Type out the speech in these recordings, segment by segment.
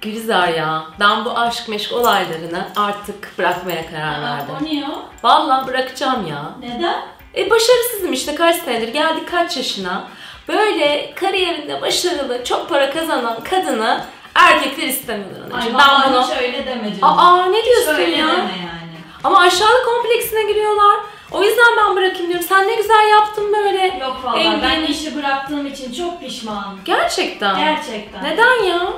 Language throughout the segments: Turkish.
Gülizar ya ben bu aşk meşk olaylarını artık bırakmaya karar verdim. o niye o? Vallahi bırakacağım ya. Neden? E başarısızım işte kaç senedir geldik kaç yaşına. Böyle kariyerinde başarılı, çok para kazanan kadını erkekler istemiyorlar. Ay ben vallahi bunu... hiç öyle deme canım. Aa ne diyorsun hiç öyle ya? deme yani. Ama aşağılık kompleksine giriyorlar. O yüzden ben bırakayım diyorum. Sen ne güzel yaptın böyle. Yok vallahi Engin- ben işi bıraktığım için çok pişmanım. Gerçekten. Gerçekten. Neden ya?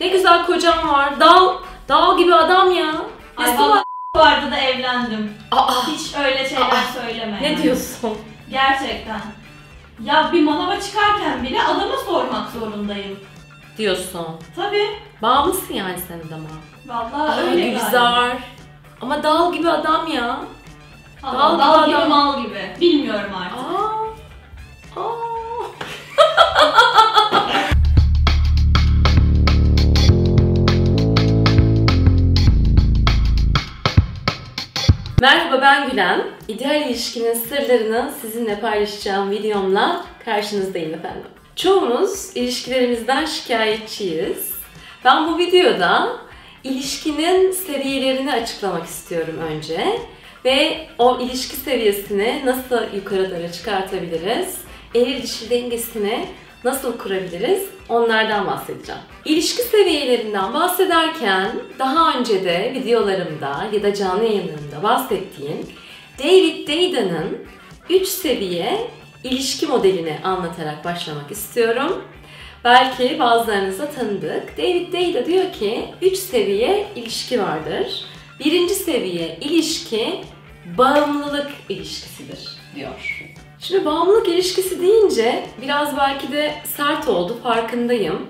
Ne güzel kocam var. Dal, dal gibi adam ya. Ay vallahi var? vardı da evlendim. Aa, Hiç öyle şeyler Aa, söyleme. ne diyorsun? Gerçekten. Ya bir manava çıkarken bile adama sormak zorundayım. Diyorsun. Tabii. Bağımlısın yani sen adama. Vallahi öyle galiba. Gülizar. Ama dal gibi adam ya. Allah, Dal dal, gibi adam. mal gibi. Bilmiyorum artık. Aa. Aa. Merhaba ben Gülen. İdeal ilişkinin sırlarını sizinle paylaşacağım videomla karşınızdayım efendim. Çoğumuz ilişkilerimizden şikayetçiyiz. Ben bu videoda ilişkinin seviyelerini açıklamak istiyorum önce. Ve o ilişki seviyesini nasıl yukarılara çıkartabiliriz? Eril dişil dengesini nasıl kurabiliriz? Onlardan bahsedeceğim. İlişki seviyelerinden bahsederken daha önce de videolarımda ya da canlı yayınlarımda bahsettiğim David Deidan'ın 3 seviye ilişki modelini anlatarak başlamak istiyorum. Belki bazılarınıza tanıdık. David Deida diyor ki 3 seviye ilişki vardır. Birinci seviye ilişki bağımlılık ilişkisidir diyor. Şimdi bağımlılık ilişkisi deyince biraz belki de sert oldu farkındayım.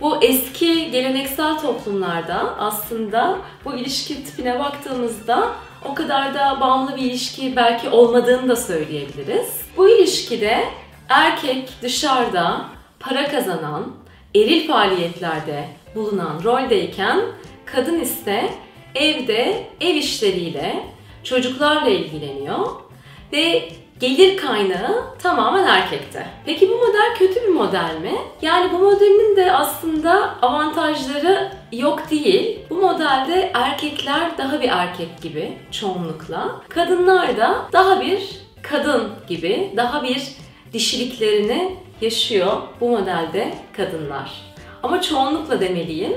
Bu eski geleneksel toplumlarda aslında bu ilişki tipine baktığımızda o kadar da bağımlı bir ilişki belki olmadığını da söyleyebiliriz. Bu ilişkide erkek dışarıda para kazanan, eril faaliyetlerde bulunan roldeyken kadın ise evde ev işleriyle, çocuklarla ilgileniyor ve gelir kaynağı tamamen erkekte. Peki bu model kötü bir model mi? Yani bu modelin de aslında avantajları yok değil. Bu modelde erkekler daha bir erkek gibi çoğunlukla. Kadınlar da daha bir kadın gibi, daha bir dişiliklerini yaşıyor bu modelde kadınlar. Ama çoğunlukla demeliyim.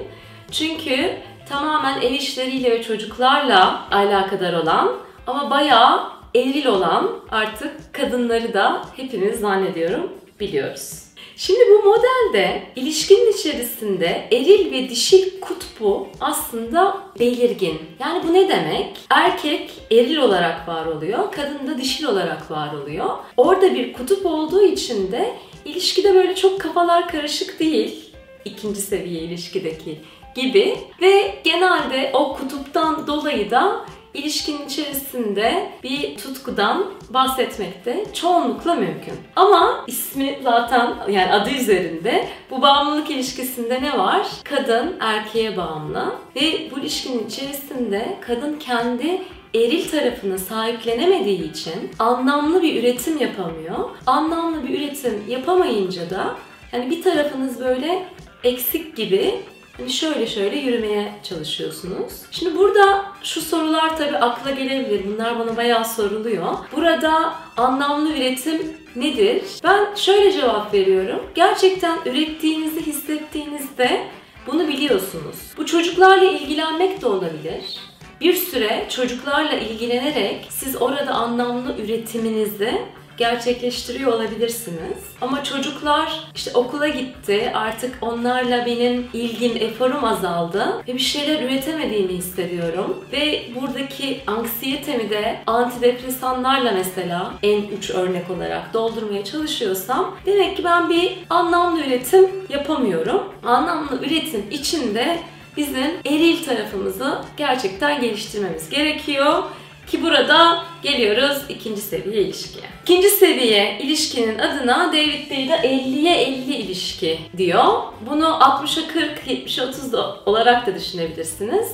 Çünkü tamamen ev işleriyle ve çocuklarla alakadar olan ama bayağı eril olan artık kadınları da hepimiz zannediyorum biliyoruz. Şimdi bu modelde ilişkinin içerisinde eril ve dişil kutbu aslında belirgin. Yani bu ne demek? Erkek eril olarak var oluyor, kadın da dişil olarak var oluyor. Orada bir kutup olduğu için de ilişkide böyle çok kafalar karışık değil. İkinci seviye ilişkideki gibi ve genelde o kutuptan dolayı da ilişkinin içerisinde bir tutkudan bahsetmek de çoğunlukla mümkün. Ama ismi zaten yani adı üzerinde bu bağımlılık ilişkisinde ne var? Kadın erkeğe bağımlı ve bu ilişkinin içerisinde kadın kendi eril tarafını sahiplenemediği için anlamlı bir üretim yapamıyor. Anlamlı bir üretim yapamayınca da yani bir tarafınız böyle eksik gibi Hani şöyle şöyle yürümeye çalışıyorsunuz. Şimdi burada şu sorular tabii akla gelebilir. Bunlar bana bayağı soruluyor. Burada anlamlı üretim nedir? Ben şöyle cevap veriyorum. Gerçekten ürettiğinizi hissettiğinizde bunu biliyorsunuz. Bu çocuklarla ilgilenmek de olabilir. Bir süre çocuklarla ilgilenerek siz orada anlamlı üretiminizi gerçekleştiriyor olabilirsiniz. Ama çocuklar işte okula gitti, artık onlarla benim ilgim, eforum azaldı ve bir şeyler üretemediğimi hissediyorum. Ve buradaki anksiyetemi de antidepresanlarla mesela en uç örnek olarak doldurmaya çalışıyorsam demek ki ben bir anlamlı üretim yapamıyorum. Anlamlı üretim içinde bizim eril tarafımızı gerçekten geliştirmemiz gerekiyor. Ki burada geliyoruz ikinci seviye ilişkiye. İkinci seviye ilişkinin adına David Deida 50'ye 50 ilişki diyor. Bunu 60'a 40, 70'e 30 da olarak da düşünebilirsiniz.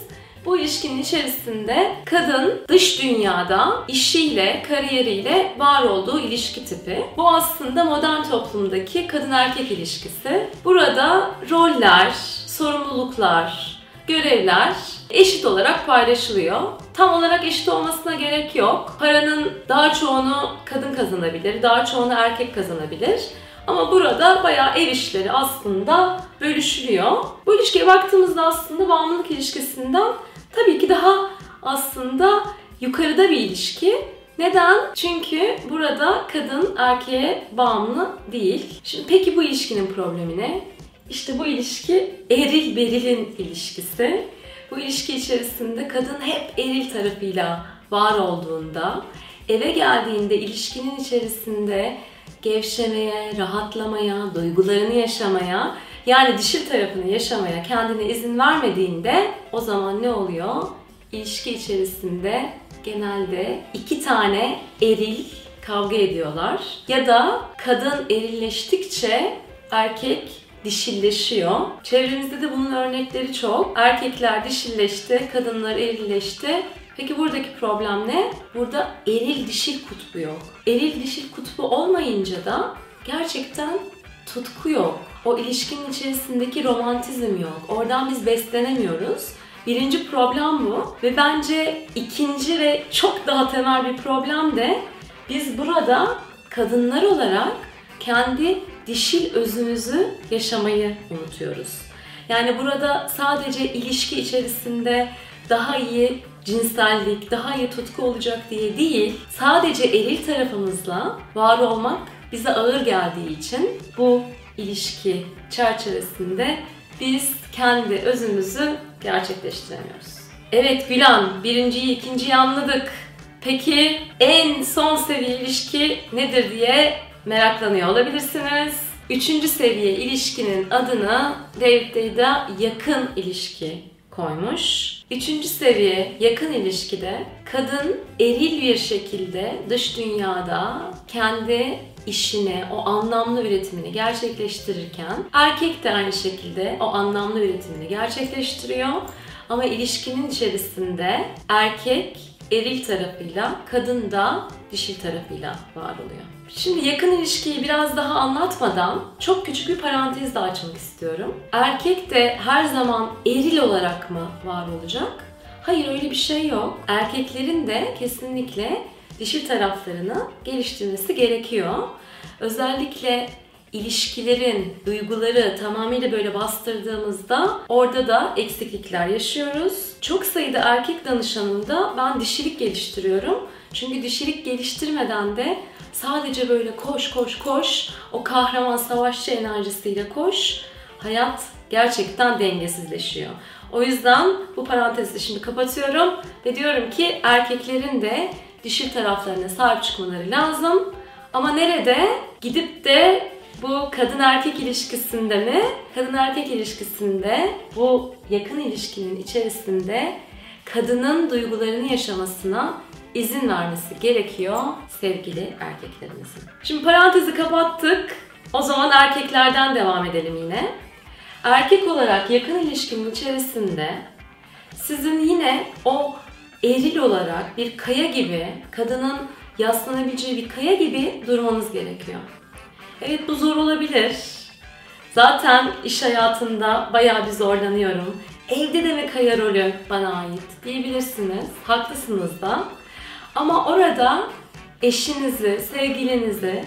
Bu ilişkinin içerisinde kadın dış dünyada işiyle, kariyeriyle var olduğu ilişki tipi. Bu aslında modern toplumdaki kadın erkek ilişkisi. Burada roller, sorumluluklar, görevler eşit olarak paylaşılıyor. Tam olarak eşit olmasına gerek yok. Paranın daha çoğunu kadın kazanabilir, daha çoğunu erkek kazanabilir. Ama burada bayağı ev işleri aslında bölüşülüyor. Bu ilişkiye baktığımızda aslında bağımlılık ilişkisinden tabii ki daha aslında yukarıda bir ilişki. Neden? Çünkü burada kadın erkeğe bağımlı değil. Şimdi peki bu ilişkinin problemi ne? İşte bu ilişki eril berilin ilişkisi. Bu ilişki içerisinde kadın hep eril tarafıyla var olduğunda, eve geldiğinde ilişkinin içerisinde gevşemeye, rahatlamaya, duygularını yaşamaya, yani dişil tarafını yaşamaya kendine izin vermediğinde o zaman ne oluyor? İlişki içerisinde genelde iki tane eril kavga ediyorlar. Ya da kadın erilleştikçe erkek dişilleşiyor. Çevremizde de bunun örnekleri çok. Erkekler dişilleşti, kadınlar erilleşti. Peki buradaki problem ne? Burada eril dişil kutbu yok. Eril dişil kutbu olmayınca da gerçekten tutku yok. O ilişkinin içerisindeki romantizm yok. Oradan biz beslenemiyoruz. Birinci problem bu ve bence ikinci ve çok daha temel bir problem de biz burada kadınlar olarak kendi dişil özümüzü yaşamayı unutuyoruz. Yani burada sadece ilişki içerisinde daha iyi cinsellik, daha iyi tutku olacak diye değil, sadece eril tarafımızla var olmak bize ağır geldiği için bu ilişki çerçevesinde biz kendi özümüzü gerçekleştiremiyoruz. Evet Gülan, birinciyi, ikinciyi anladık. Peki en son seviye ilişki nedir diye meraklanıyor olabilirsiniz. Üçüncü seviye ilişkinin adını David Data yakın ilişki koymuş. Üçüncü seviye yakın ilişkide kadın eril bir şekilde dış dünyada kendi işini, o anlamlı üretimini gerçekleştirirken erkek de aynı şekilde o anlamlı üretimini gerçekleştiriyor. Ama ilişkinin içerisinde erkek eril tarafıyla, kadın da dişil tarafıyla var oluyor. Şimdi yakın ilişkiyi biraz daha anlatmadan çok küçük bir parantez de açmak istiyorum. Erkek de her zaman eril olarak mı var olacak? Hayır öyle bir şey yok. Erkeklerin de kesinlikle dişil taraflarını geliştirmesi gerekiyor. Özellikle ilişkilerin duyguları tamamıyla böyle bastırdığımızda orada da eksiklikler yaşıyoruz. Çok sayıda erkek danışanımda ben dişilik geliştiriyorum. Çünkü dişilik geliştirmeden de sadece böyle koş koş koş o kahraman savaşçı enerjisiyle koş hayat gerçekten dengesizleşiyor. O yüzden bu parantezi şimdi kapatıyorum ve diyorum ki erkeklerin de dişil taraflarına sahip çıkmaları lazım. Ama nerede? Gidip de bu kadın erkek ilişkisinde mi? Kadın erkek ilişkisinde bu yakın ilişkinin içerisinde kadının duygularını yaşamasına izin vermesi gerekiyor sevgili erkeklerimizin. Şimdi parantezi kapattık. O zaman erkeklerden devam edelim yine. Erkek olarak yakın ilişkinin içerisinde sizin yine o eril olarak bir kaya gibi, kadının yaslanabileceği bir kaya gibi durmanız gerekiyor. Evet bu zor olabilir. Zaten iş hayatında bayağı bir zorlanıyorum. Evde de mi kaya rolü bana ait diyebilirsiniz. Haklısınız da. Ama orada eşinizi, sevgilinizi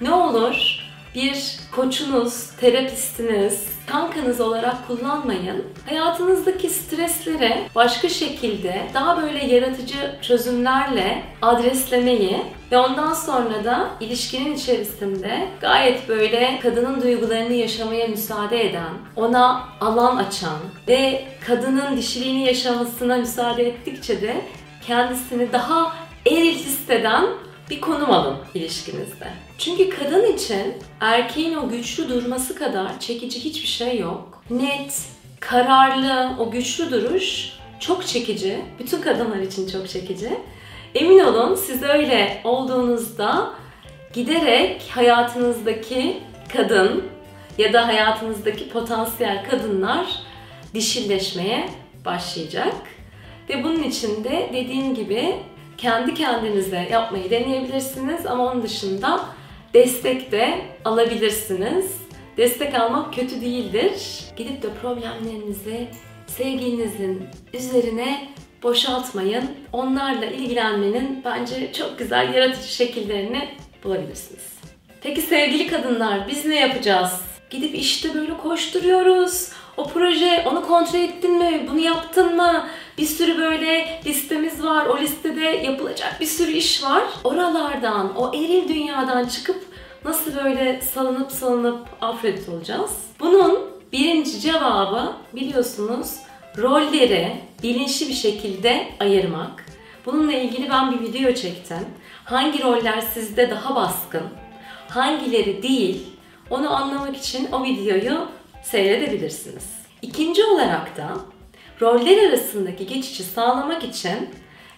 ne olur bir koçunuz, terapistiniz, kankanız olarak kullanmayın. Hayatınızdaki streslere başka şekilde daha böyle yaratıcı çözümlerle adreslemeyi ve ondan sonra da ilişkinin içerisinde gayet böyle kadının duygularını yaşamaya müsaade eden, ona alan açan ve kadının dişiliğini yaşamasına müsaade ettikçe de kendisini daha eril hisseden bir konum alın ilişkinizde. Çünkü kadın için erkeğin o güçlü durması kadar çekici hiçbir şey yok. Net, kararlı, o güçlü duruş çok çekici. Bütün kadınlar için çok çekici. Emin olun siz öyle olduğunuzda giderek hayatınızdaki kadın ya da hayatınızdaki potansiyel kadınlar dişilleşmeye başlayacak. Ve bunun için de dediğim gibi kendi kendinize yapmayı deneyebilirsiniz ama onun dışında destek de alabilirsiniz. destek almak kötü değildir. Gidip de problemlerinizi sevgilinizin üzerine boşaltmayın. Onlarla ilgilenmenin bence çok güzel yaratıcı şekillerini bulabilirsiniz. Peki sevgili kadınlar biz ne yapacağız? Gidip işte böyle koşturuyoruz. O proje onu kontrol ettin mi? Bunu yaptın mı? Bir sürü böyle listemiz var. O listede yapılacak bir sürü iş var. Oralardan, o eril dünyadan çıkıp nasıl böyle salınıp salınıp Afrodit olacağız? Bunun birinci cevabı biliyorsunuz rolleri bilinçli bir şekilde ayırmak. Bununla ilgili ben bir video çektim. Hangi roller sizde daha baskın, hangileri değil onu anlamak için o videoyu seyredebilirsiniz. İkinci olarak da roller arasındaki geçişi sağlamak için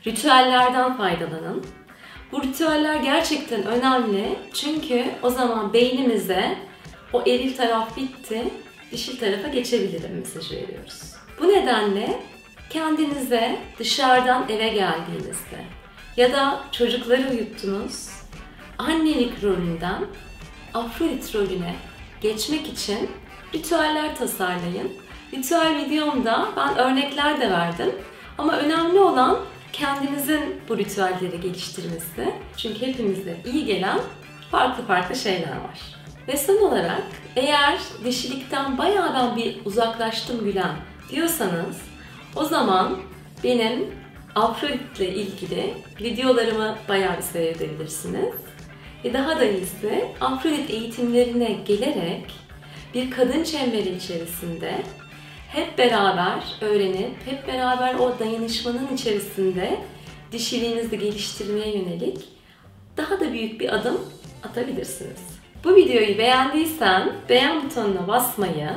ritüellerden faydalanın. Bu ritüeller gerçekten önemli çünkü o zaman beynimize o eril taraf bitti, dişil tarafa geçebilirim mesajı veriyoruz. Bu nedenle kendinize dışarıdan eve geldiğinizde ya da çocukları uyuttunuz, annelik rolünden Afrodit rolüne geçmek için ritüeller tasarlayın. Ritüel videomda ben örnekler de verdim. Ama önemli olan kendinizin bu ritüelleri geliştirmesi. Çünkü hepimize iyi gelen farklı farklı şeyler var. Ve son olarak eğer dişilikten bayağı ben bir uzaklaştım Gülen diyorsanız o zaman benim Afrodit ile ilgili videolarımı bayağı bir seyredebilirsiniz. Ve daha da iyisi Afrodit eğitimlerine gelerek bir kadın çemberi içerisinde hep beraber öğrenip, hep beraber o dayanışmanın içerisinde dişiliğinizi geliştirmeye yönelik daha da büyük bir adım atabilirsiniz. Bu videoyu beğendiysen beğen butonuna basmayı,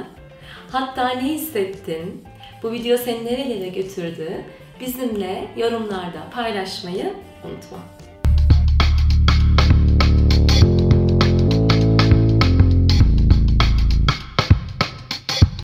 hatta ne hissettin, bu video seni nerelere götürdü bizimle yorumlarda paylaşmayı unutma.